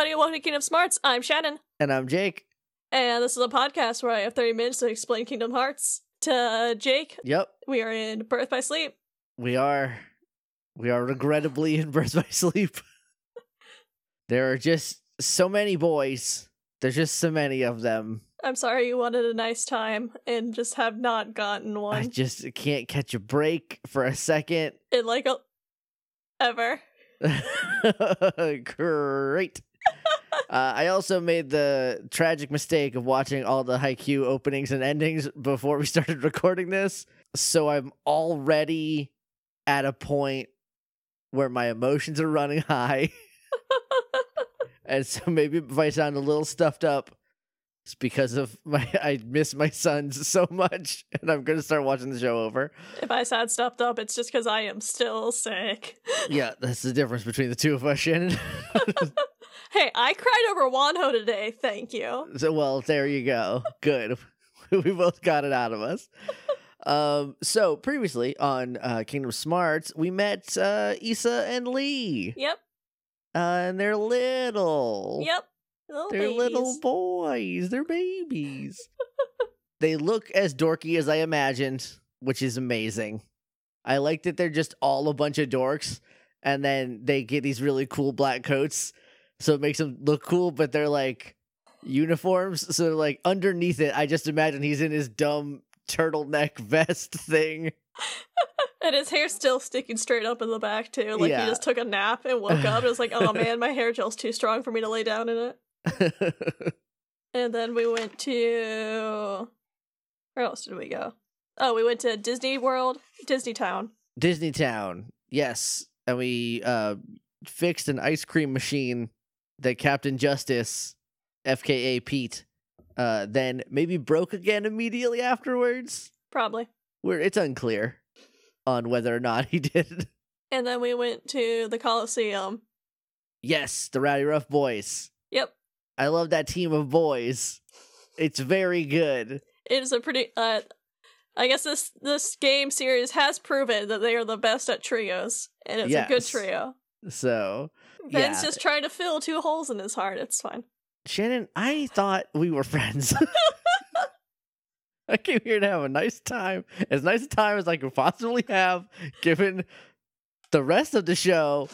Everybody, welcome to Kingdom Smarts. I'm Shannon, And I'm Jake. and this is a podcast where I have 30 minutes to explain Kingdom Hearts to uh, Jake. Yep, We are in Birth by Sleep. we are. We are regrettably in Birth by Sleep. there are just so many boys. There's just so many of them. I'm sorry you wanted a nice time and just have not gotten one. I just can't catch a break for a second. in like a ever. Great. Uh, I also made the tragic mistake of watching all the Haikyuu openings and endings before we started recording this. So I'm already at a point where my emotions are running high. and so maybe if I sound a little stuffed up, it's because of my I miss my sons so much and I'm gonna start watching the show over. If I sound stuffed up, it's just because I am still sick. Yeah, that's the difference between the two of us, Shannon. Hey, I cried over Wanho today, thank you. So well, there you go. Good. we both got it out of us. Um, so previously on uh, Kingdom Smarts, we met uh, Isa and Lea, Yep, uh, and they're little. yep. Little they're little boys. They're babies. they look as dorky as I imagined, which is amazing. I like that they're just all a bunch of dorks, and then they get these really cool black coats, so it makes them look cool. But they're like uniforms, so like underneath it, I just imagine he's in his dumb turtleneck vest thing. And his hair's still sticking straight up in the back too. Like Yeah. he just took a nap and woke up and was like, "Oh man, my hair gel's too strong for me to lay down in it." And then we went to where else did we go? Oh, we went to Disney World, Disney Town. Disney Town, yes, and we uh fixed an ice cream machine that Captain Justice, FKA Pete, uh then maybe broke again immediately afterwards. Probably. Where it's unclear on whether or not he did. And then we went to the Coliseum. yes, the Rowdyruff Boys. Yep. I love that team of boys. It's very good. It is a pretty uh I guess this this game series has proven that they are the best at trios. And it's a good trio. So, Ven's Yeah. just trying to fill two holes in his heart. It's fine. Shannon, I thought we were friends. I came here to have a nice time, as nice a time as I could possibly have, given the rest of the show.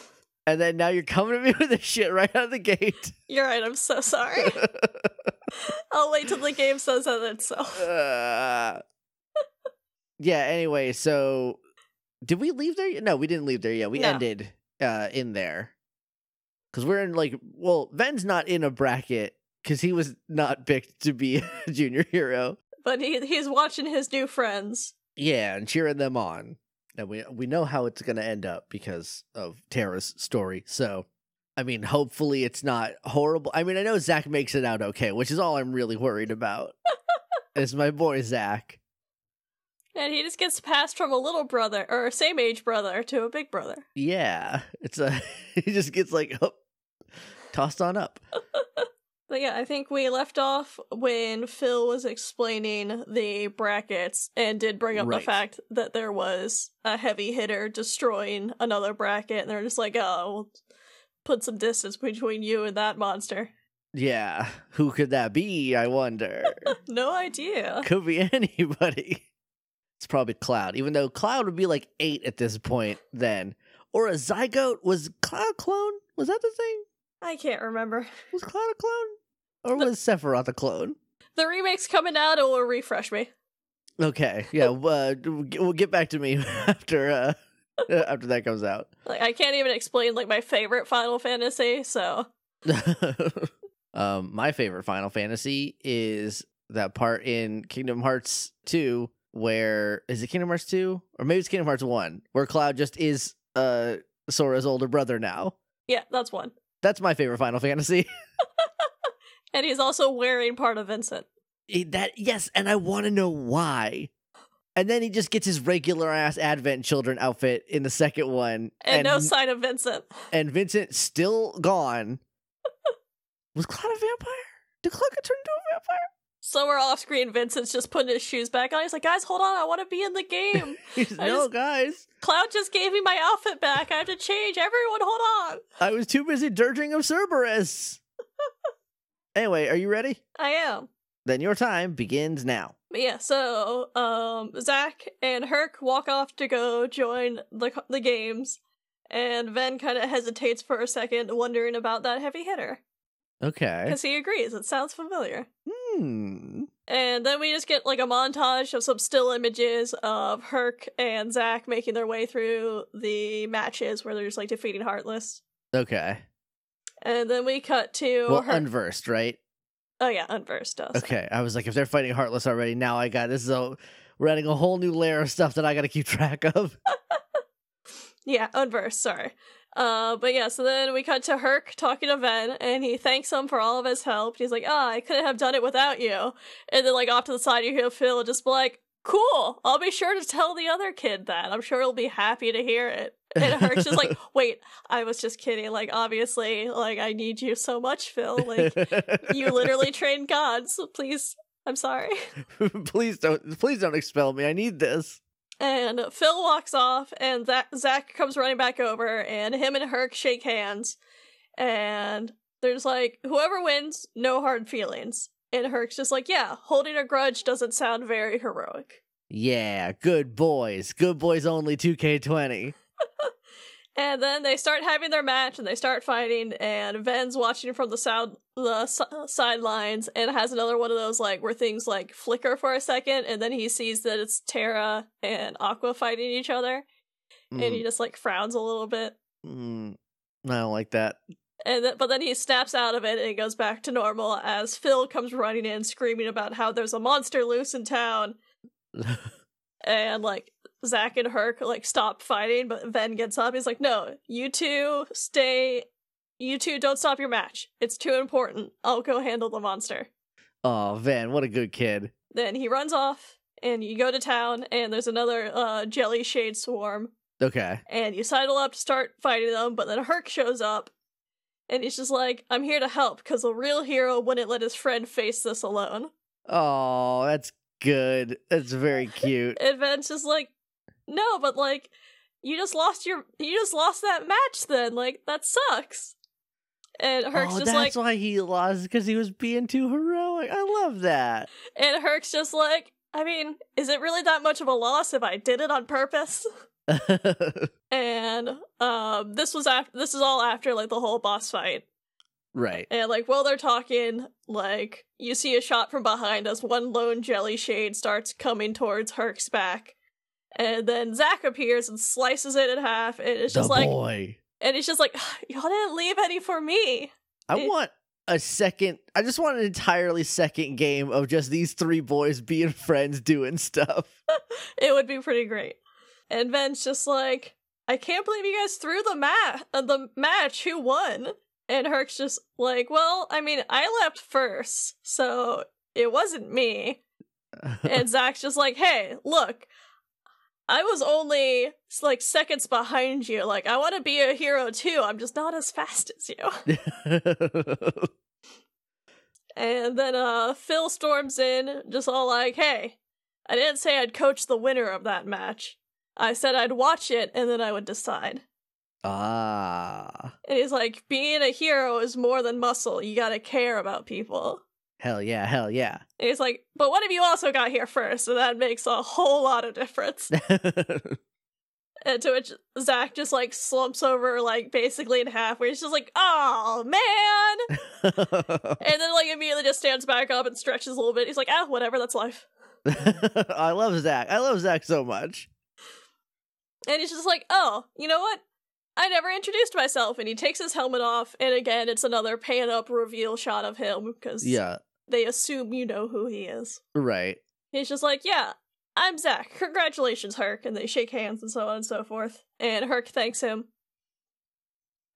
And then now you're coming to me with this shit right out of the gate. You're right, I'm so sorry. I'll wait till the game says that itself. Uh, yeah. Anyway, so did we leave there? No, we didn't leave there yet. We No. ended uh, in there because we're in like. Well, Ven's not in a bracket because he was not picked to be a junior hero. But he he's watching his new friends. Yeah, and cheering them on. And we we know how it's going to end up because of Terra's story. So, I mean, hopefully it's not horrible. I mean, I know Zack makes it out okay, which is all I'm really worried about. is my boy Zack. And he just gets passed from a little brother or same age brother to a big brother. Yeah, it's a he just gets like up, tossed on up. But yeah, I think we left off when Phil was explaining the brackets and did bring up Right. the fact that there was a heavy hitter destroying another bracket, and they're just like, oh, we'll put some distance between you and that monster. Yeah, who could that be? I wonder. no idea. could be anybody. It's probably Cloud, even though Cloud would be like eight at this point then. Or a zygote. Was Cloud clone? Was that the thing? I can't remember. Was Cloud a clone? Or was Sephiroth a clone? The remake's coming out, it will refresh me. Okay, yeah, uh, we'll get back to me after uh, after that comes out. Like I can't even explain like my favorite Final Fantasy, so um, my favorite Final Fantasy is that part in Kingdom Hearts 2 where is it Kingdom Hearts 2 or maybe it's Kingdom Hearts 1 where Cloud just is uh Sora's older brother now. yeah, that's one. That's my favorite Final Fantasy. And he's also wearing part of Vincent. Eh, that yes, and I want to know why. And then he just gets his regular ass Advent Children outfit in the second one, And, no sign of Vincent. and Vincent still gone. Was Cloud a vampire? Did Cloud get turned into a vampire? Somewhere off screen, Vincent's just putting his shoes back on. He's like, guys, hold on, I want to be in the game. No, just- guys. Cloud just gave me my outfit back. I have to change. Everyone, hold on. I was too busy dirging of Cerberus. anyway, are you ready? I am. Then your time begins now. Yeah, so um, Zack and Herc walk off to go join the the games, and Ven kind of hesitates for a second, wondering about that heavy hitter Okay. because he agrees it sounds familiar. Hmm. And then we just get like a montage of some still images of Herc and Zack making their way through the matches where they're just like defeating Heartless. Okay. And then we cut to Well, Herc- unversed, right? oh yeah, unversed does. Okay. I was like, if they're fighting Heartless already, now I got this. is a we're adding a whole new layer of stuff that I got to keep track of. Yeah, unversed, sorry. Uh, but yeah, so then we cut to Herc talking to Ven, and he thanks him for all of his help. He's like, ah, I couldn't have done it without you. And then, like, off to the side, you hear Phil just be like, cool, I'll be sure to tell the other kid that. I'm sure he'll be happy to hear it. And Herc's just like, wait, I was just kidding. Like, obviously, like, I need you so much, Phil. Like, you literally trained gods. so please, I'm sorry. please don't, please don't expel me. I need this. And Phil walks off, and Zack, Zack comes running back over, and him and Herc shake hands. And there's like, whoever wins, no hard feelings. And Herc's just like, yeah, holding a grudge doesn't sound very heroic. Yeah, good boys. Good boys only 2K20. And then they start having their match, and they start fighting. And Ven's watching from the sound the s- sidelines, and has another one of those like where things like flicker for a second, and then he sees that it's Terra and Aqua fighting each other, and he just like frowns a little bit. Mm, I don't like that. And th- but then he snaps out of it and it goes back to normal as Phil comes running in screaming about how there's a monster loose in town. and like Zack and Herc like stop fighting, but Ven gets up. He's like, "No, you two stay. You two don't stop your match. It's too important. I'll go handle the monster." oh, Ven, what a good kid. Then he runs off, and you go to town, and there's another uh, jelly shade swarm, Okay. and you sidle up to start fighting them, but then Herc shows up, and he's just like, I'm here to help, because a real hero wouldn't let his friend face this alone. Oh, that's good. That's very cute. And Ven's just like, no, but like, you just lost your, you just lost that match then, like, that sucks. And Herc's oh, just like, that's why he lost because he was being too heroic. I love that. and Herc's just like, I mean, is it really that much of a loss if I did it on purpose? And um, this was after, this is all after like the whole boss fight. right. And like while they're talking, like you see a shot from behind as one lone jelly shade starts coming towards Herc's back. And then Zack appears and slices it in half, and it's The just like boy. and it's just like, Y'all didn't leave any for me. I it- want a second. I just want an entirely second game of just these three boys being friends doing stuff. It would be pretty great. And Ven's just like, I can't believe you guys threw the mat uh, the match. Who won? And Herc's just like, Well, I mean, I left first, so it wasn't me. and Zack's just like, hey, look, I was only like seconds behind you. Like, I want to be a hero too. I'm just not as fast as you. And then uh Phil storms in, just all like, hey, I didn't say I'd coach the winner of that match. I said I'd watch it and then I would decide. ah, And he's like, being a hero is more than muscle. You gotta care about people. Hell yeah, hell yeah. And he's like, but what if you also got here first? And that makes a whole lot of difference. And to which Zack just like slumps over, like basically in half, where he's just like, "Oh man!" and then like immediately just stands back up and stretches a little bit. He's like, "Ah, whatever, that's life." I love Zack. I love Zack so much. And he's just like, "Oh, you know what? I never introduced myself." And he takes his helmet off, and again, it's another pan up reveal shot of him because Yeah, they assume you know who he is. right. He's just like, "Yeah, I'm Zack. Congratulations, Herc." And they shake hands and so on and so forth. And Herc thanks him.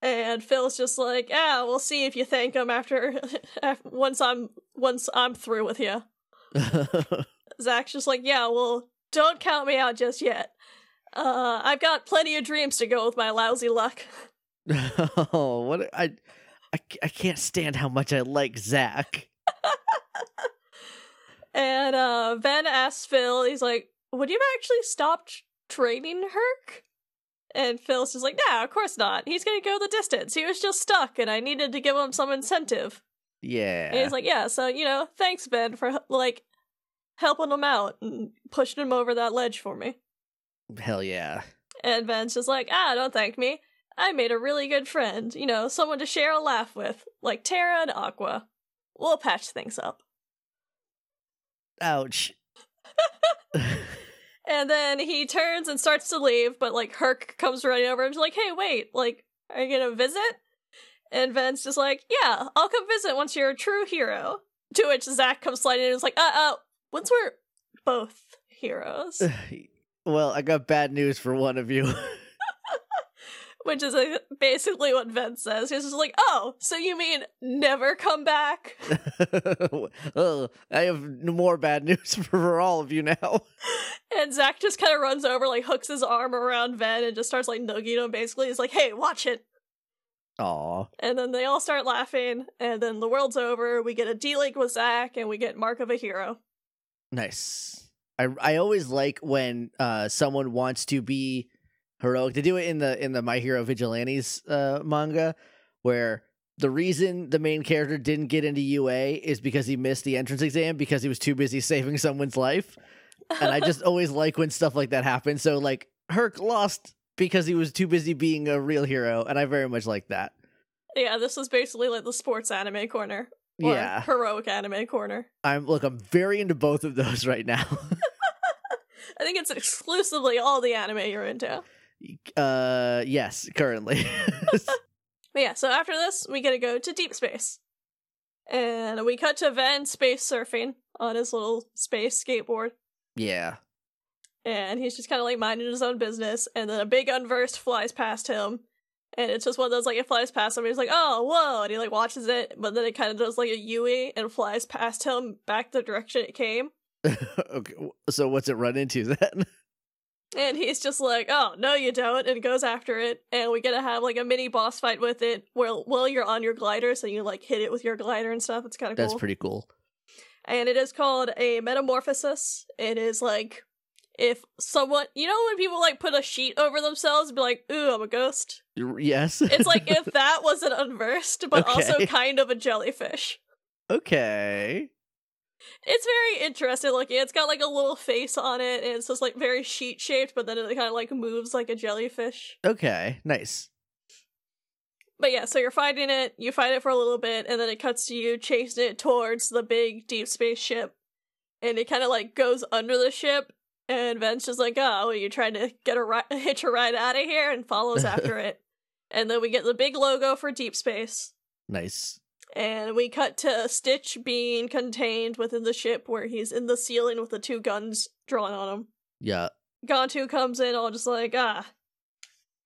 And Phil's just like, "Ah, we'll see if you thank him after, once I'm once I'm through with you." Zack's just like, "Yeah, well, don't count me out just yet. Uh, I've got plenty of dreams to go with my lousy luck." oh, what I, I, I can't stand how much I like Zack. And uh Ven asks Phil, he's like, Would you have actually stopped training Herc? And Phil's just like, Nah, of course not. He's gonna go the distance. He was just stuck and I needed to give him some incentive. Yeah. And he's like, Yeah, so you know, thanks, Ven, for like helping him out and pushing him over that ledge for me. Hell yeah. And Ven's just like, ah, don't thank me. I made a really good friend, you know, someone to share a laugh with, like Terra and Aqua. We'll patch things up. Ouch. And then he turns and starts to leave, but like Herc comes running over and is like, hey, wait, like, are you gonna visit? And Ven's just like, yeah, I'll come visit once you're a true hero. To which Zack comes sliding in and is like, uh, uh, once we're both heroes. well, I got bad news for one of you. Which is uh, basically what Ven says. He's just like, oh, so you mean never come back? oh, I have more bad news for all of you now. And Zack just kind of runs over, like hooks his arm around Ven and just starts like nugging him basically. He's like, hey, watch it. Aw. And then they all start laughing, and then the world's over. We get a D Link with Zack, and we get Mark of a Hero. Nice. I I always like when uh someone wants to be heroic. They do it in the in the My Hero Vigilantes uh manga where the reason the main character didn't get into UA is because he missed the entrance exam because he was too busy saving someone's life. And I just always like when stuff like that happens. So like Herc lost because he was too busy being a real hero, and I very much like that. yeah, this was basically like the sports anime corner. Or Yeah. Heroic anime corner. I'm look, I'm very into both of those right now. I think it's exclusively all the anime you're into. Uh yes, currently. But yeah, so after this, we get to go to deep space. And we cut to Ven space surfing on his little space skateboard. yeah. And he's just kind of like minding his own business. And then a big unversed flies past him. And it's just one of those like it flies past him. And he's like, oh, whoa. And he like watches it. But then it kind of does like a Yui and flies past him back the direction it came. okay. So what's it run into then? And he's just like, oh, no, you don't. And goes after it. And we get to have like a mini boss fight with it where, while you're on your glider. So you like hit it with your glider and stuff. It's kind of cool. That's pretty cool. and it is called a metamorphosis. It is like if someone, you know, when people like put a sheet over themselves and be like, "Ooh, I'm a ghost." Yes. It's like if that was an unversed, but also kind of a jellyfish. okay. It's very interesting looking. It's got like a little face on it, and it's just like very sheet shaped, but then it kind of like moves like a jellyfish. Okay. Nice. But yeah, so you're fighting it, you fight it for a little bit, and then it cuts to you chasing it towards the big deep space ship. And it kind of like goes under the ship, and Ven's just like, oh, you trying to get a ri- hitch a ride out of here? And follows after it. And then we get the big logo for deep space. Nice. And we cut to Stitch being contained within the ship where he's in the ceiling with the two guns drawn on him. Yeah. Gantu comes in all just like, ah,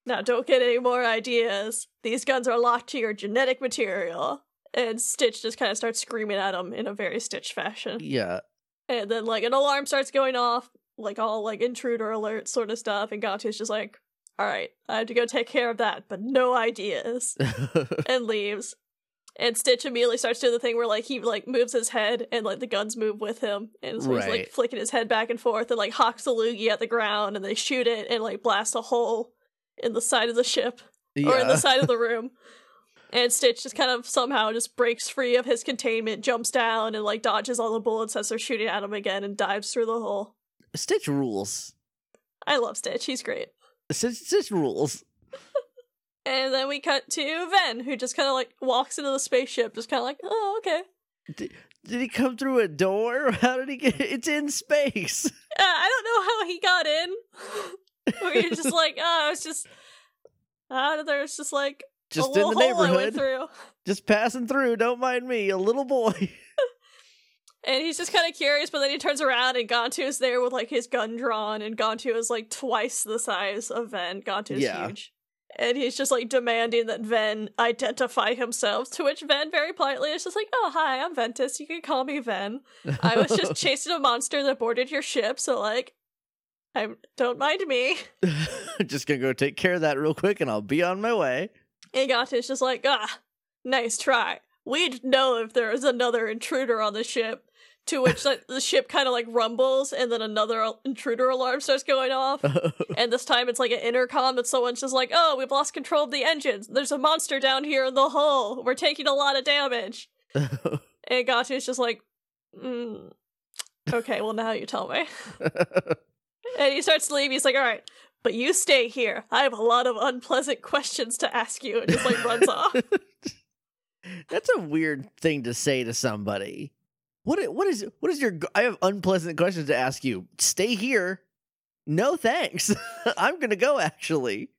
now don't get any more ideas. These guns are locked to your genetic material. And Stitch just kind of starts screaming at him in a very Stitch fashion. Yeah. And then, like, an alarm starts going off, like, all, like, intruder alert sort of stuff. And Gantu's just like, alright, I have to go take care of that, but no ideas. and leaves. And Stitch immediately starts doing the thing where like he like moves his head and like the guns move with him, and so he's like Right. flicking his head back and forth and like hawks a loogie at the ground, and they shoot it and like blast a hole in the side of the ship or in the side of the room. And Stitch just kind of somehow just breaks free of his containment, jumps down, and like dodges all the bullets as they're shooting at him again, and dives through the hole. Stitch rules. I love Stitch; he's great. Stitch, Stitch rules. And then we cut to Ven, who just kind of like walks into the spaceship, just kind of like, oh okay. Did he come through a door? How did he get? It's in space. Uh, I don't know how he got in. Where you're just like, oh, it's just out of there. It's just like Just a in little the hole I went neighborhood. through. Just passing through. Don't mind me, a little boy. And he's just kind of curious, but then he turns around and Gantu is there with like his gun drawn, and Gantu is like twice the size of Ven. Gantu is Yeah. huge. And he's just like demanding that Ven identify himself, to which Ven very politely is just like, oh, hi, I'm Ventus. You can call me Ven. I was just chasing a monster that boarded your ship, so like, I don't mind me. just gonna go take care of that real quick, and I'll be on my way. And Gantu's just like, ah, nice try. We'd know if there was another intruder on the ship. To which like, the ship kind of like rumbles, and then another intruder alarm starts going off. And this time it's like an intercom that someone's just like, "Oh, we've lost control of the engines. There's a monster down here in the hull. We're taking a lot of damage." And Gantu's just like, mm, "Okay, well now you tell me." And he starts to leave. He's like, "All right, but you stay here. I have a lot of unpleasant questions to ask you." And just like runs off. That's a weird thing to say to somebody. What what is what is your I have unpleasant questions to ask you. Stay here. No thanks. I'm going to go actually.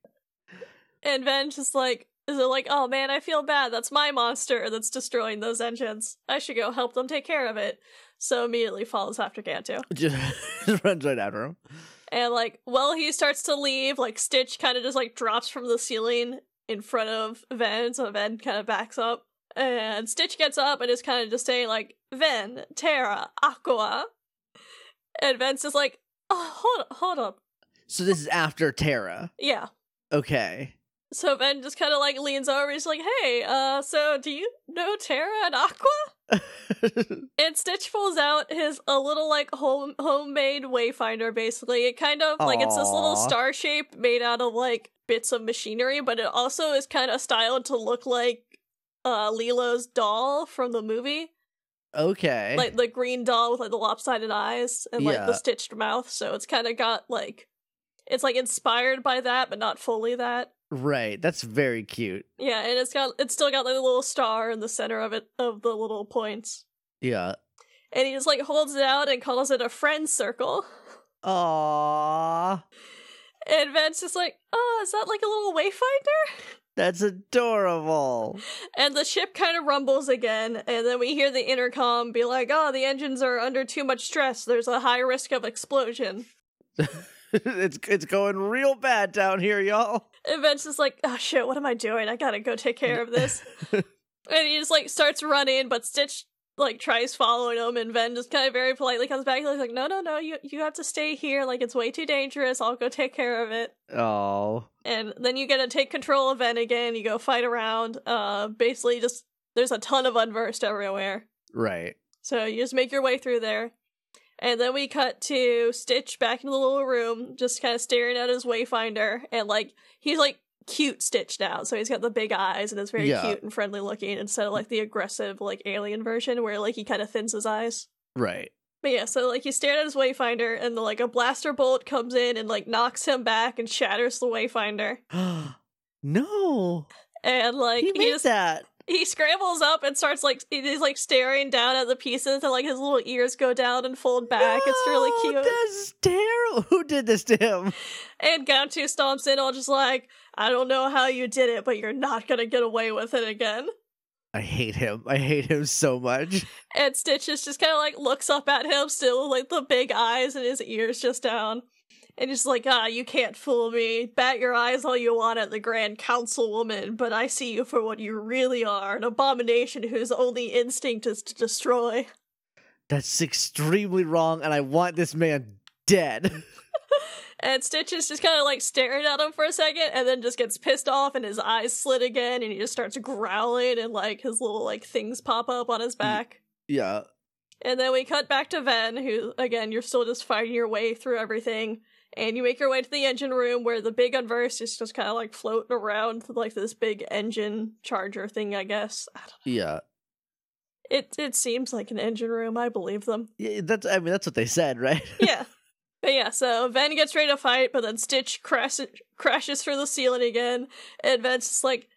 And Ven just like is it like, "Oh man, I feel bad. That's my monster that's destroying those engines. I should go help them take care of it." So immediately follows after Gantu. Just, just runs right after him. And like, while he starts to leave, like Stitch kind of just like drops from the ceiling in front of Ven, so Ven kind of backs up. And Stitch gets up and is kind of just saying like, Ven, Terra, Aqua. And Ven's just like, oh, hold up, hold up. So this is after Terra. Yeah. Okay. So Ven just kind of like leans over. He's like, "Hey, uh, so do you know Terra and Aqua?" And Stitch pulls out his a little like home homemade wayfinder. Basically, it kind of like it's this little star shape made out of like bits of machinery, but it also is kind of styled to look like uh Lilo's doll from the movie, okay. like the green doll with like the lopsided eyes and like the stitched mouth. So it's kind of got like it's like inspired by that, but not fully that. right. That's very cute. Yeah, and it's got it's still got like a little star in the center of it of the little points. Yeah. And he just like holds it out and calls it a friend circle. Aww. And Ven's just like, oh, is that like a little wayfinder? That's adorable. And the ship kind of rumbles again, and then we hear the intercom be like, oh, the engines are under too much stress. There's a high risk of explosion. it's it's going real bad down here, y'all. And Ven's just like, oh shit, what am I doing? I gotta go take care of this. and he just like starts running, but Stitch like tries following him, and Ven just kind of very politely comes back. He's like, no, no, no, you you have to stay here. Like it's way too dangerous. I'll go take care of it. Oh. and then you get to take control of Ven again. You go fight around. Uh, basically, just there's a ton of unversed everywhere, Right. so you just make your way through there. And then we cut to Stitch back in the little room, just kind of staring at his wayfinder, and like he's like cute Stitch now, so he's got the big eyes and is very Yeah. cute and friendly looking instead of like the aggressive like alien version where like he kind of thins his eyes. Right. But yeah, so like he's staring at his wayfinder, and like a blaster bolt comes in and like knocks him back and shatters the wayfinder. no. And like he he, just that. he scrambles up and starts like he's like staring down at the pieces and like his little ears go down and fold back. it's really cute. That's terrible. Who did this to him? And Gantu stomps in all just like, I don't know how you did it, but you're not gonna get away with it again. I hate him. I hate him so much. And Stitches just kind of like looks up at him, still like the big eyes and his ears just down. And he's like, ah, you can't fool me. Bat your eyes all you want at the Grand Councilwoman, but I see you for what you really are an abomination whose only instinct is to destroy. That's extremely wrong, and I want this man dead. And Stitch is just kind of like staring at him for a second and then just gets pissed off and his eyes slit again and he just starts growling and like his little like things pop up on his back. yeah. And then we cut back to Ven, who, again, you're still just fighting your way through everything. And you make your way to the engine room where the big unverse is just kind of like floating around like this big engine charger thing, I guess. I don't know. Yeah. It, it seems like an engine room. I believe them. Yeah, that's I mean that's what they said, right? yeah. But yeah, so Ven gets ready to fight, but then Stitch crashes crashes through the ceiling again, and Ven's just like,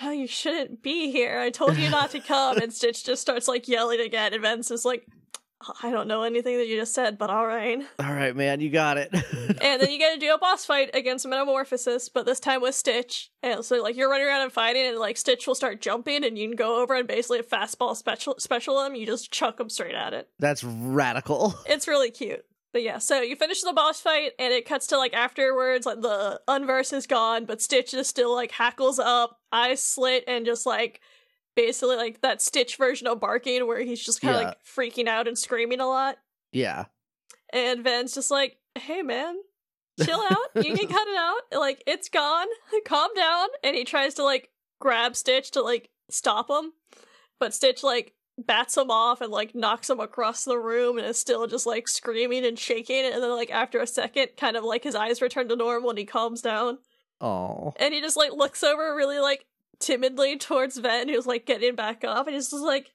"Oh, you shouldn't be here. I told you not to come." and Stitch just starts like yelling again, and Ven's just like, "I don't know anything that you just said, but all right." All right, man, you got it. and then you get to do a boss fight against Metamorphosis, but this time with Stitch. And so like you're running around and fighting, and like Stitch will start jumping, and you can go over and basically a fastball special special him. You just chuck him straight at it. that's radical. It's really cute. But yeah, so you finish the boss fight, and it cuts to like afterwards, like the unverse is gone, but Stitch is still like hackles up, eyes slit, and just like basically like that Stitch version of barking where he's just kind of Yeah. like freaking out and screaming a lot. Yeah. And Ven's just like, hey man, chill out. You can cut it out. Like, it's gone. Calm down. And he tries to like grab Stitch to like stop him. But Stitch like bats him off and like knocks him across the room and is still just like screaming and shaking. And then like after a second kind of like his eyes return to normal and he calms down. Oh. and he just like looks over really like timidly towards Ven who's like getting back up. And he's just like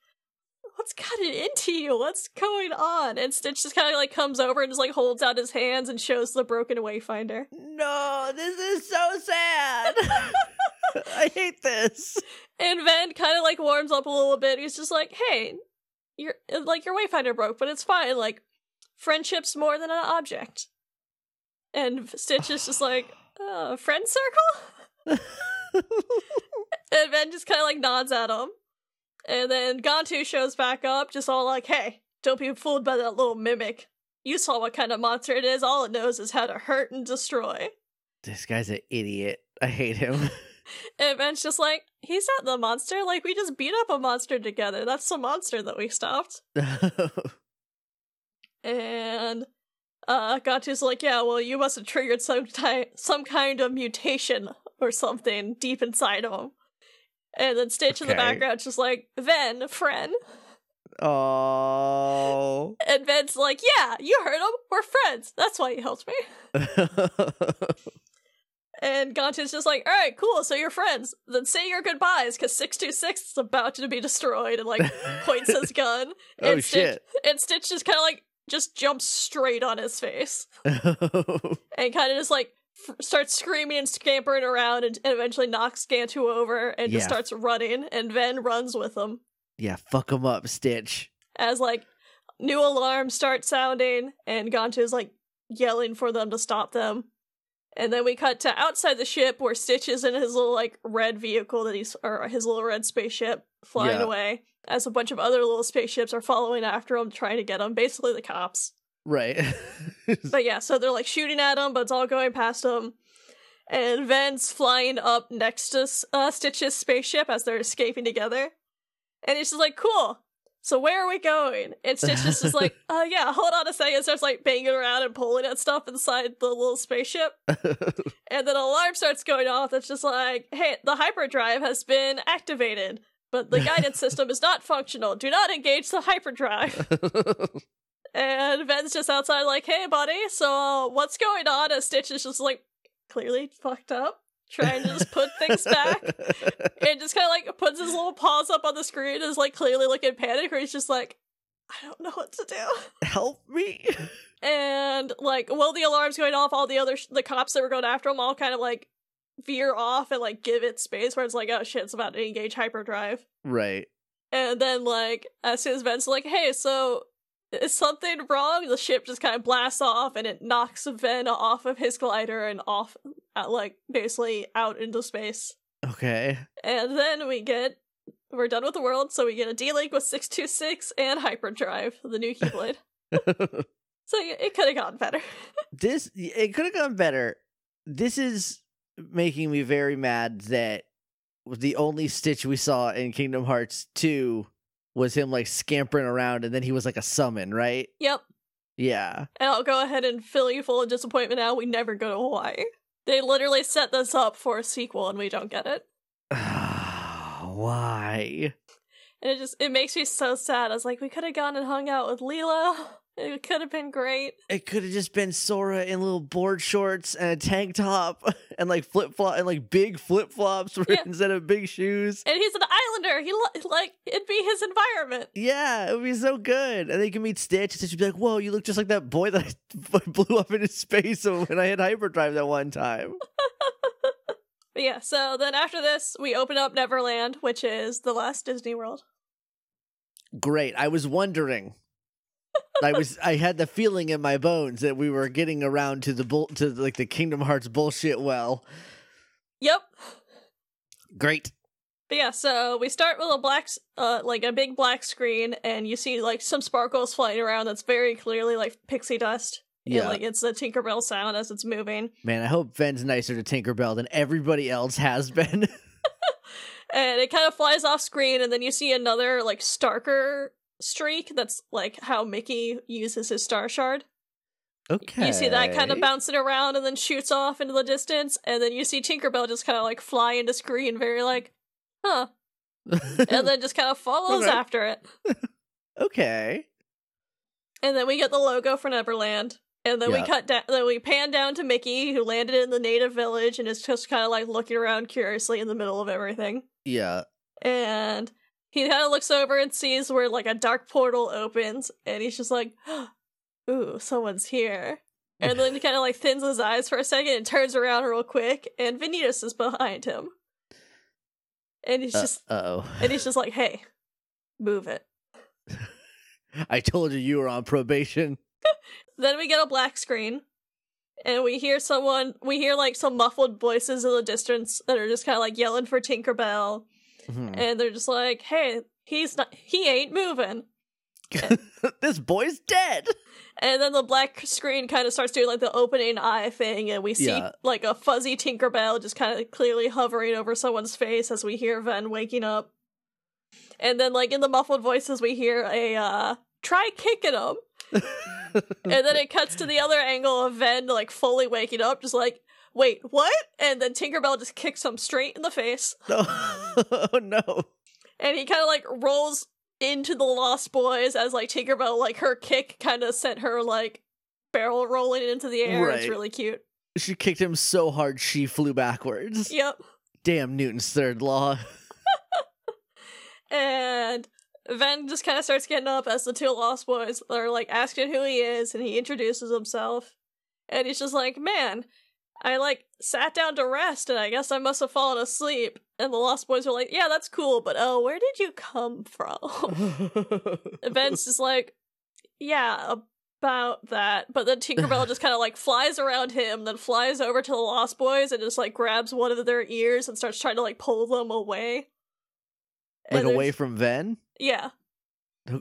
what's gotten into you? What's going on? And Stitch just kind of like comes over and just like holds out his hands and shows the broken wayfinder. No, this is so sad. I hate this. And Ven kind of like warms up a little bit. He's just like, "Hey, you're like your wayfinder broke, but it's fine. Like friendship's more than an object." And Stitch is just like, uh, "Friend circle?" and Ven just kind of like nods at him. And then Gantu shows back up, just all like, "Hey, don't be fooled by that little mimic. You saw what kind of monster it is. All it knows is how to hurt and destroy." This guy's an idiot. I hate him. And Ven's just like, he's not the monster. Like, we just beat up a monster together. That's the monster that we stopped. And uh Gantu's like, yeah, well, you must have triggered some ty- some kind of mutation or something deep inside of him. And then Stitch in the background just like, Ven, friend. oh. And Ven's like, yeah, you heard him. We're friends. That's why he helped me. And Gantu's just like, all right, cool, so you're friends. Then say your goodbyes, because 626 is about to be destroyed, and like points his gun. oh and Stitch, shit. And Stitch just kind of like, just jumps straight on his face. And kind of just like, f- starts screaming and scampering around, and, and eventually knocks Gantu over and just starts running. And Ven runs with him yeah, fuck him up, Stitch. as like new alarms start sounding, and Gantu's like yelling for them to stop them. And then we cut to outside the ship where Stitch is in his little like red vehicle that he's or his little red spaceship flying Yeah. away as a bunch of other little spaceships are following after him trying to get him, basically the cops. Right. But yeah, so they're like shooting at him, but it's all going past him. And Ven's flying up next to uh, Stitch's spaceship as they're escaping together. And he's just like, cool. So where are we going? And Stitch is just like, uh, yeah, hold on a second. Starts like banging around and pulling at stuff inside the little spaceship. And then an alarm starts going off that's just like, hey, the hyperdrive has been activated, but the guidance system is not functional. Do not engage the hyperdrive. And Ven's just outside, like, hey, buddy, so what's going on? And Stitch is just like, clearly fucked up, trying to just put things back. And just kind of like puts his little paws up on the screen and is like clearly looking panic, where he's just like, I don't know what to do. Help me. And like, while the alarm's going off, all the other sh- the cops that were going after him all kind of like veer off and like give it space, where it's like, oh shit, it's about to engage hyperdrive. Right. And then, like, as soon as Ven's like, hey, so is something wrong? The ship just kind of blasts off and it knocks Ven off of his glider and off, at, like, basically out into space. Okay. And then we get, we're done with the world, so we get a D Link with 626 and Hyperdrive, the new Keyblade. so it could have gone better. this it could have gone better. This is making me very mad that the only Stitch we saw in Kingdom Hearts 2 was him like scampering around and then he was like a summon, right? yep. Yeah. And I'll go ahead and fill you full of disappointment now. We never go to Hawaii. They literally set this up for a sequel and we don't get it. Why? And it just it makes me so sad. I was like, we could have gone and hung out with Lilo. It could have been great. It could have just been Sora in little board shorts and a tank top and like flip flop and like big flip flops Yeah. instead of big shoes. And he's an islander. He li- like it'd be his environment. Yeah, it would be so good. And they can meet Stitch, and Stitch would be like, "Whoa, you look just like that boy that I blew up into space when I had hyperdrive that one time." But yeah, so then after this, we open up Neverland, which is the last Disney World. Great. I was wondering. I was. I had the feeling in my bones that we were getting around to the bull to like the Kingdom Hearts bullshit. Well, Yep. great. But yeah, so we start with a black, uh, like a big black screen, and you see like some sparkles flying around. That's very clearly like pixie dust. And, Yeah, like it's the Tinkerbell sound as it's moving. man. I hope Ven's nicer to Tinkerbell than everybody else has been. and it kind of flies off screen and then you see another like starker streak that's like how mickey uses his star shard okay. you see that kind of bouncing around and then shoots off into the distance and then you see tinkerbell just kind of like fly into screen very like huh and then just kind of follows Okay. after it. okay. And then we get the logo for Neverland. And then we cut down. Then we pan down to Mickey, who landed in the native village and is just kind of like looking around curiously in the middle of everything. Yeah. And he kind of looks over and sees where like a dark portal opens, and he's just like, "Ooh, someone's here." And then he kind of like thins his eyes for a second and turns around real quick, and Vanitas is behind him. And he's Uh just oh. and he's just like, "Hey, move it." I told you you were on probation. Then we get a black screen, and we hear someone. We hear like some muffled voices in the distance that are just kind of like yelling for Tinkerbell, Mhm. and they're just like, "Hey, he's not. He ain't moving." this boy's dead. And then the black screen kind of starts doing like the opening eye thing, and we see Yeah. like a fuzzy Tinkerbell just kind of clearly hovering over someone's face as we hear Ven waking up. And then, like in the muffled voices, we hear a uh, "try kicking him," and then it cuts to the other angle of Ven like fully waking up, just like, "Wait, what?" And then Tinkerbell just kicks him straight in the face, oh no. and he kind of like rolls into the Lost Boys as like Tinkerbell, like her kick kind of sent her like barrel rolling into the air. It's really cute. She kicked him so hard she flew backwards. Yep. Damn Newton's third law. And Ven just kind of starts getting up as the two Lost Boys are like asking who he is, and he introduces himself. And he's just like, man, I like sat down to rest, and I guess I must have fallen asleep. And the Lost Boys are like, yeah, that's cool, but oh, where did you come from? And Ven's just like, yeah, about that. But then Tinkerbell just kind of like flies around him, then flies over to the Lost Boys and just like grabs one of their ears and starts trying to like pull them away. like And away from Ven? Yeah.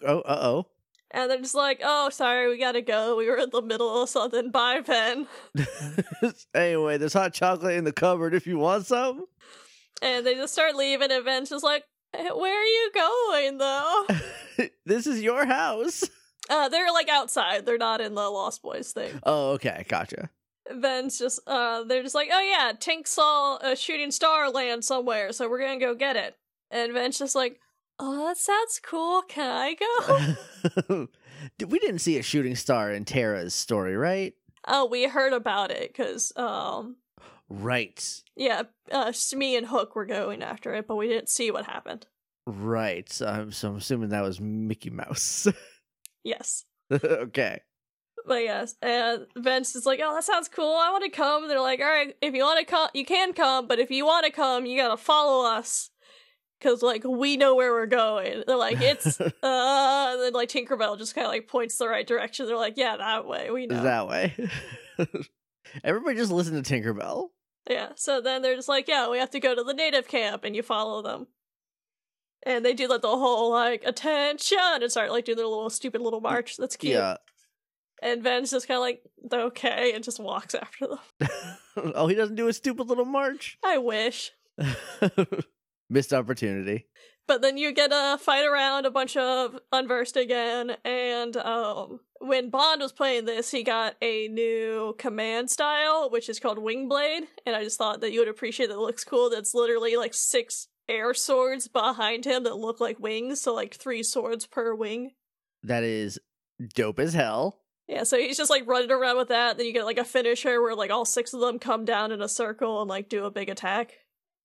Oh, uh oh. And they're just like, oh, sorry, we gotta go. We were in the middle of something. Bye, Ven. anyway, there's hot chocolate in the cupboard if you want some. And they just start leaving, and Ven's just like, "Eh, where are you going, though? this is your house. uh, they're like outside. They're not in the Lost Boys thing. Oh, okay, gotcha. Ven's just, uh, they're just like, oh yeah, Tink saw a shooting star land somewhere, so we're gonna go get it. And Ven's just like, oh, that sounds cool. Can I go? we didn't see a shooting star in Terra's story, right? oh, we heard about it, because, um, Right. yeah, uh, me and Hook were going after it, but we didn't see what happened. Right. Um, so I'm assuming that was Mickey Mouse. Yes. okay. But yes, and Vince is like, "Oh, that sounds cool. I want to come." They're like, "All right, if you want to come, you can come, but if you want to come, you gotta follow us, cause like we know where we're going." They're like, "It's uh," and then like Tinkerbell just kind of like points the right direction. They're like, "Yeah, that way. We know." that way. Everybody just listen to Tinkerbell. Yeah. So then they're just like, "Yeah, we have to go to the native camp," and you follow them. And they do like the whole like attention and start like doing their little stupid little march. That's cute. Yeah. And Ven's just kind of like, okay, and just walks after them. oh, he doesn't do a stupid little march. I wish. Missed opportunity. But then you get a fight around a bunch of unversed again, and um, when Bond was playing this, he got a new command style, which is called Wingblade, and I just thought that you would appreciate that it looks cool. That's literally like six air swords behind him that look like wings, so like three swords per wing. That is dope as hell. Yeah, so he's just like running around with that. Then you get like a finisher where like all six of them come down in a circle and like do a big attack.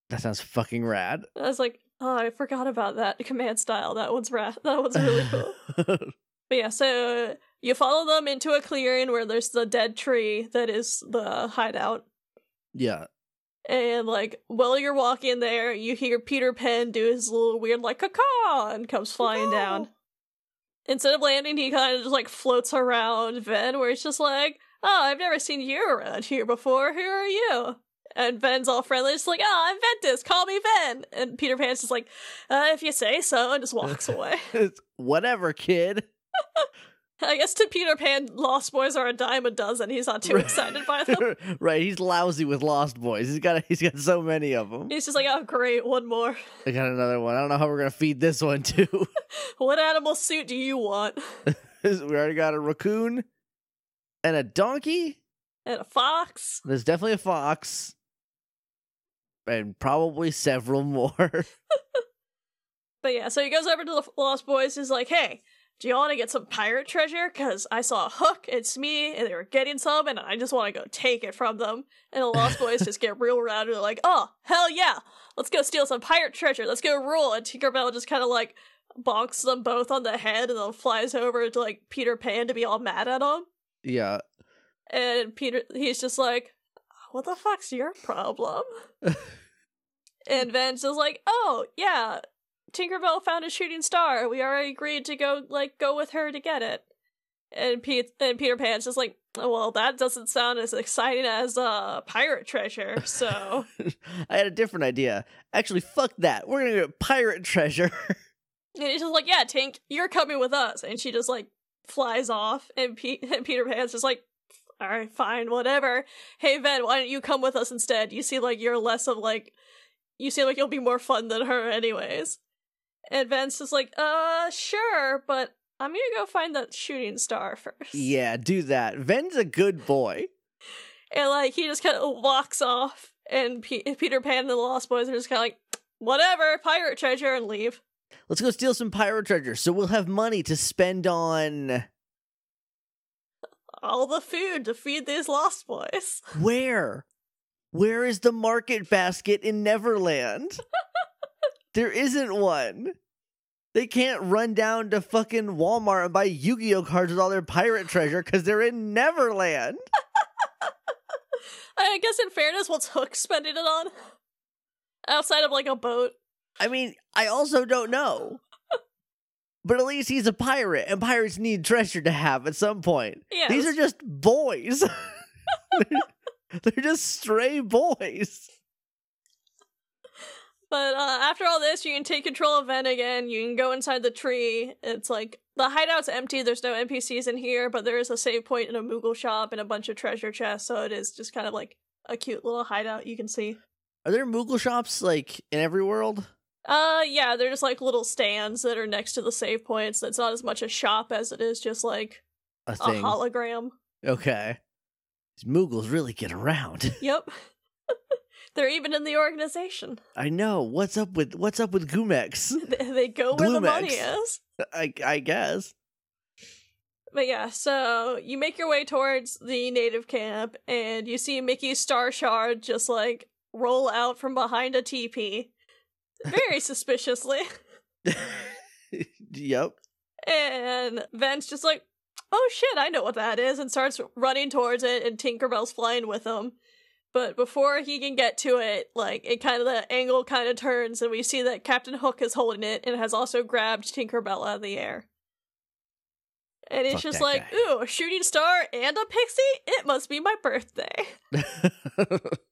That sounds fucking rad. I was like, oh, I forgot about that command style. That one's rad. That one's really cool. But yeah, so you follow them into a clearing where there's the dead tree that is the hideout. yeah. And like while you're walking there, you hear Peter Pan do his little weird like caw and comes flying down. Instead of landing, he kind of just like floats around Ven, where it's just like, "Oh, I've never seen you around here before. Who are you?" And Ven's all friendly, just like, "Oh, I'm Ventus. Call me Ven." And Peter Pan's just like, uh, "If you say so," and just walks away. Whatever, kid. I guess to Peter Pan, Lost Boys are a dime a dozen. He's not too excited by them. right, he's lousy with Lost Boys. He's got he's got so many of them. He's just like, oh, great, one more. I got another one. I don't know how we're gonna feed this one too. What animal suit do you want? we already got a raccoon and a donkey. And a fox? There's definitely a fox, and probably several more. But yeah, so he goes over to the Lost Boys. He's like, "Hey, do you want to get some pirate treasure? Cause I saw a hook. It's me, and they were getting some, and I just want to go take it from them." And the Lost Boys just get real rowdy. They're like, "Oh, hell yeah! Let's go steal some pirate treasure. Let's go rule." And Tinkerbell just kind of like bonks them both on the head, and then flies over to like Peter Pan to be all mad at him. Yeah. And Peter, he's just like, "What the fuck's your problem?" and Vance is like, "Oh yeah, Tinkerbell found a shooting star. We already agreed to go like go with her to get it." And Pete and Peter Pan's just like, oh, "Well, that doesn't sound as exciting as uh pirate treasure." So I had a different idea. Actually, fuck that. We're gonna get pirate treasure. and he's just like, "Yeah, Tink, you're coming with us." And she just like flies off, and, Pe- and Peter Pan's just like, "All right, fine, whatever." Hey, Ven, why don't you come with us instead? You seem like you're less of like, you seem like you'll be more fun than her, anyways. And Vince is like, uh, sure, but I'm gonna go find that shooting star first. yeah, do that. Ven's a good boy. And like he just kind of walks off, and P- Peter Pan and the Lost Boys are just kind of like, whatever, pirate treasure, and leave. Let's go steal some pirate treasure so we'll have money to spend on All the food to feed these Lost Boys. where? Where is the market basket in Neverland? there isn't one. They can't run down to fucking Walmart and buy Yu Gi Oh cards with all their pirate treasure because they're in Neverland. I guess in fairness, what's Hook spending it on? Outside of like a boat. I mean, I also don't know. But at least he's a pirate, and pirates need treasure to have at some point. Yeah, These are just boys. they're, they're just stray boys. But uh, after all this, you can take control of Ven again. You can go inside the tree. It's like the hideout's empty. There's no NPCs in here, but there is a save point and a Moogle shop and a bunch of treasure chests. So it is just kind of like a cute little hideout you can see. Are there Moogle shops like in every world? Uh, yeah, they're just like little stands that are next to the save points. That's not as much a shop as it is just like A a hologram. okay. These Moogles really get around. Yep. they're even in the organization. I know. What's up with what's up with Gumex? They, they go where the money is. I I guess. But yeah, so you make your way towards the native camp, and you see Mickey's Star Shard just like roll out from behind a teepee, very suspiciously. yep. And Ven's just like, "Oh shit, I know what that is," and starts running towards it, and Tinkerbell's flying with him. But before he can get to it, like it kind of the angle kind of turns, and we see that Captain Hook is holding it and has also grabbed Tinkerbell out of the air. And it's Fuck just like, guy. ooh, a shooting star and a pixie? It must be my birthday.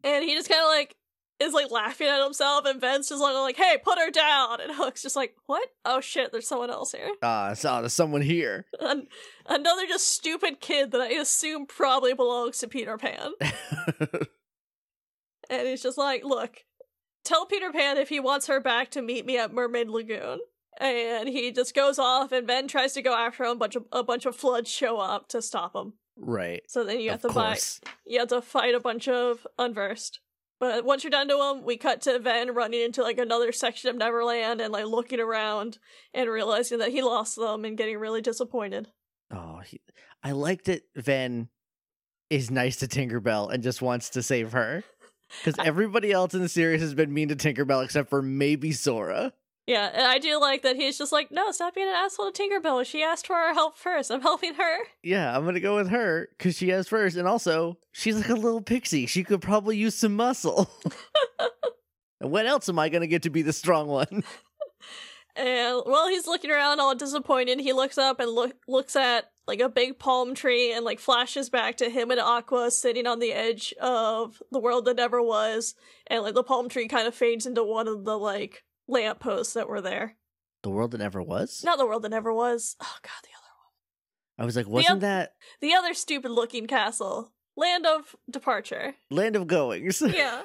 And he just kind of like is like laughing at himself, and Ven's just like, like, hey, put her down. And Hook's just like, what? Oh shit, there's someone else here. Ah, so there's someone here. An- another just stupid kid that I assume probably belongs to Peter Pan. And he's just like, look, tell Peter Pan if he wants her back to meet me at Mermaid Lagoon. And he just goes off, and Ben tries to go after him. A bunch of a bunch of floods show up to stop him. right. So then you have of to buy course. you have to fight a bunch of unversed. But once you're done to them, we cut to Ven running into like another section of Neverland and like looking around and realizing that he lost them and getting really disappointed. Oh, he, I liked it. Ven is nice to Tinkerbell and just wants to save her. Because everybody else in the series has been mean to Tinkerbell except for maybe Sora. Yeah, and I do like that he's just like, no, stop being an asshole to Tinkerbell. She asked for our help first. I'm helping her. Yeah, I'm gonna go with her because she has first, and also she's like a little pixie. She could probably use some muscle. and when else am I gonna get to be the strong one? And while he's looking around all disappointed, he looks up and look looks at like a big palm tree and like flashes back to him and Aqua sitting on the edge of the world that never was, and like the palm tree kind of fades into one of the like lampposts that were there. the world that never was. Not the world that never was. Oh god, the other one. I was like, wasn't oth- that the other stupid looking castle. Land of Departure. Land of Goings? Yeah.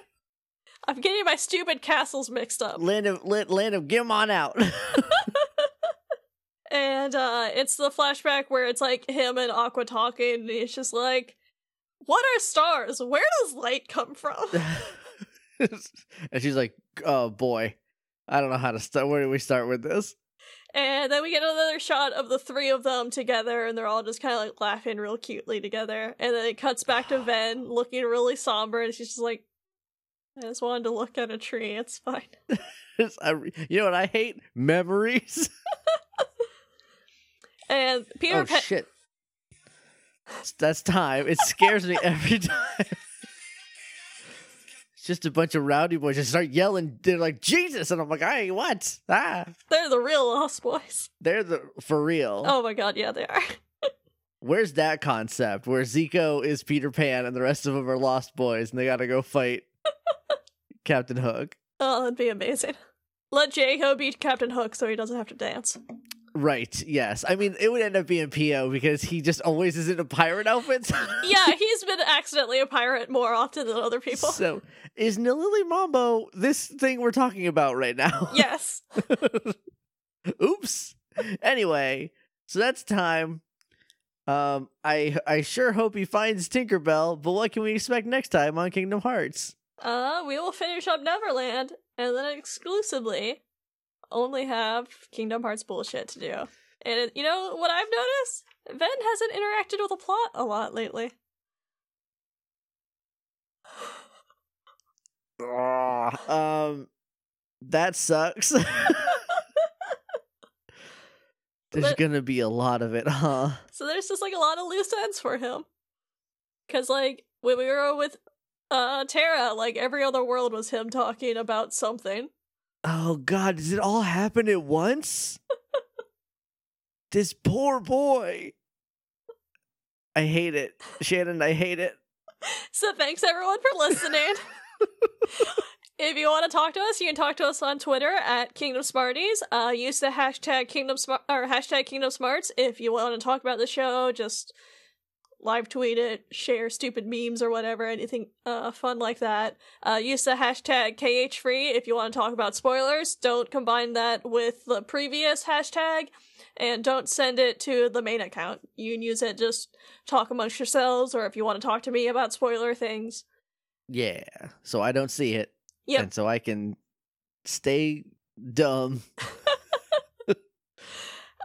I'm getting my stupid castles mixed up. land of land, land of get on out. And uh it's the flashback where it's like him and Aqua talking, and he's just like, What are stars? Where does light come from? and she's like, "Oh boy, I don't know how to start. Where do we start with this? And then we get another shot of the three of them together, and they're all just kind of like laughing real cutely together. And then it cuts back to Ven looking really somber, and she's just like, I just wanted to look at a tree. It's fine. You know what I hate? Memories. And Peter oh Pan. shit! That's time. It scares me every time. Just a bunch of rowdy boys just start yelling. They're like Jesus, and I'm like, "Hey, what? Ah, They're the real Lost Boys. they're the for real." Oh my god, yeah, they are. Where's that concept where Zico is Peter Pan and the rest of them are Lost Boys and they got to go fight Captain Hook? Oh, that'd be amazing. Let Jaco be Captain Hook so he doesn't have to dance. Right. Yes. I mean, it would end up being Po because he just always is in a pirate outfit. Yeah, he's been accidentally a pirate more often than other people. So, is Nillili Mambo this thing we're talking about right now? Yes. Oops. Anyway, so that's time. Um, I I sure hope he finds Tinkerbell, but what can we expect next time on Kingdom Hearts? Uh, we will finish up Neverland and then exclusively only have Kingdom Hearts bullshit to do. And you know what I've noticed? Ven hasn't interacted with the plot a lot lately. Ugh, um, that sucks. There's But- gonna be a lot of it, huh? So there's just like a lot of loose ends for him. Cause like when we were with uh Terra, like every other world was him talking about something. Oh God, does it all happen at once? this poor boy. I hate it, Shannon. I hate it. So thanks everyone for listening. if you want to talk to us, you can talk to us on Twitter at Kingdom Smarties. Uh, use the hashtag Kingdom Smart or hashtag Kingdom Smarts if you want to talk about the show. Just live tweet it, share stupid memes or whatever, anything uh, fun like that. Uh, use the hashtag KH Free if you want to talk about spoilers. Don't combine that with the previous hashtag, and don't send it to the main account. You can use it just talk amongst yourselves, or if you want to talk to me about spoiler things. Yeah, so I don't see it, Yep. and so I can stay dumb.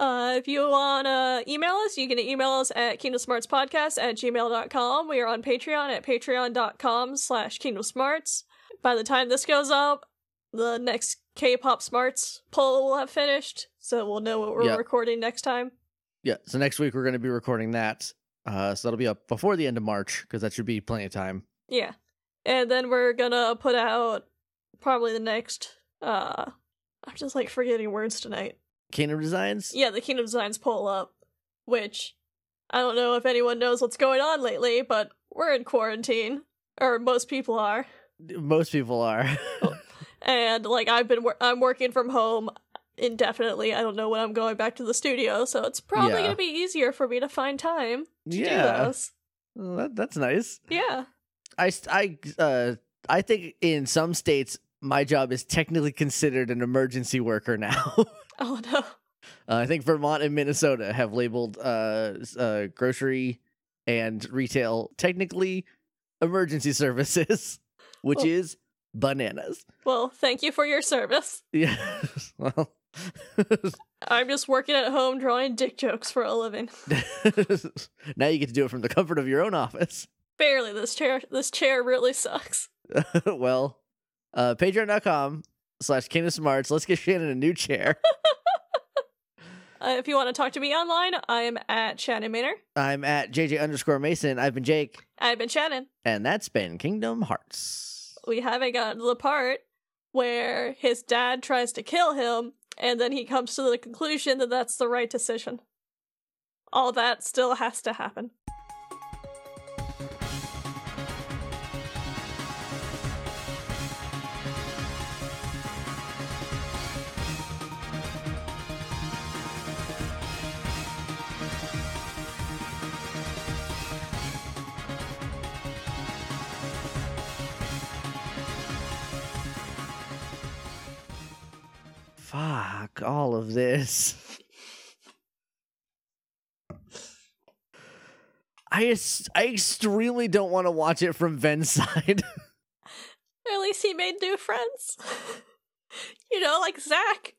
Uh, if you want to email us, you can email us at kingdomsmartspodcast at gmail.com. We are on Patreon at patreon.com slash kingdomsmarts. By the time this goes up, the next K-pop smarts poll will have finished, so we'll know what we're Yep. recording next time. Yeah, so next week we're going to be recording that. Uh, so that'll be up before the end of March because that should be plenty of time. Yeah. And then we're gonna put out probably the next, uh, I'm just like forgetting words tonight. Kingdom Designs. Yeah, the Kingdom Designs pull up, which I don't know if anyone knows what's going on lately, but we're in quarantine, or most people are, Most people are. and like I've been, wor- I'm working from home indefinitely. I don't know when I'm going back to the studio, so it's probably Yeah. gonna be easier for me to find time to yeah, do this. Well, that, that's nice. Yeah, I I uh I think in some states my job is technically considered an emergency worker now. uh, oh no, I think Vermont and Minnesota have labeled uh, uh grossery and retail technically emergency services, which Well- is bananas. well, thank you for your service. Yeah. well. I'm just working at home drawing dick jokes for a living. now you get to do it from the comfort of your own office. Barely, this chair, this chair really sucks. well, uh, patreon.com slash Kingdom Smarts. Let's get Shannon a new chair. Uh, if you want to talk to me online, I am at Shannon Manor. I'm at JJ underscore Mason. I've been Jake, I've been Shannon. and that's been Kingdom Hearts. We haven't gotten to the part where his dad tries to kill him, and then he comes to the conclusion that that's the right decision. All that still has to happen. Fuck all of this. I I extremely don't want to watch it from Ven's side. At least he made new friends. You know, like Zack.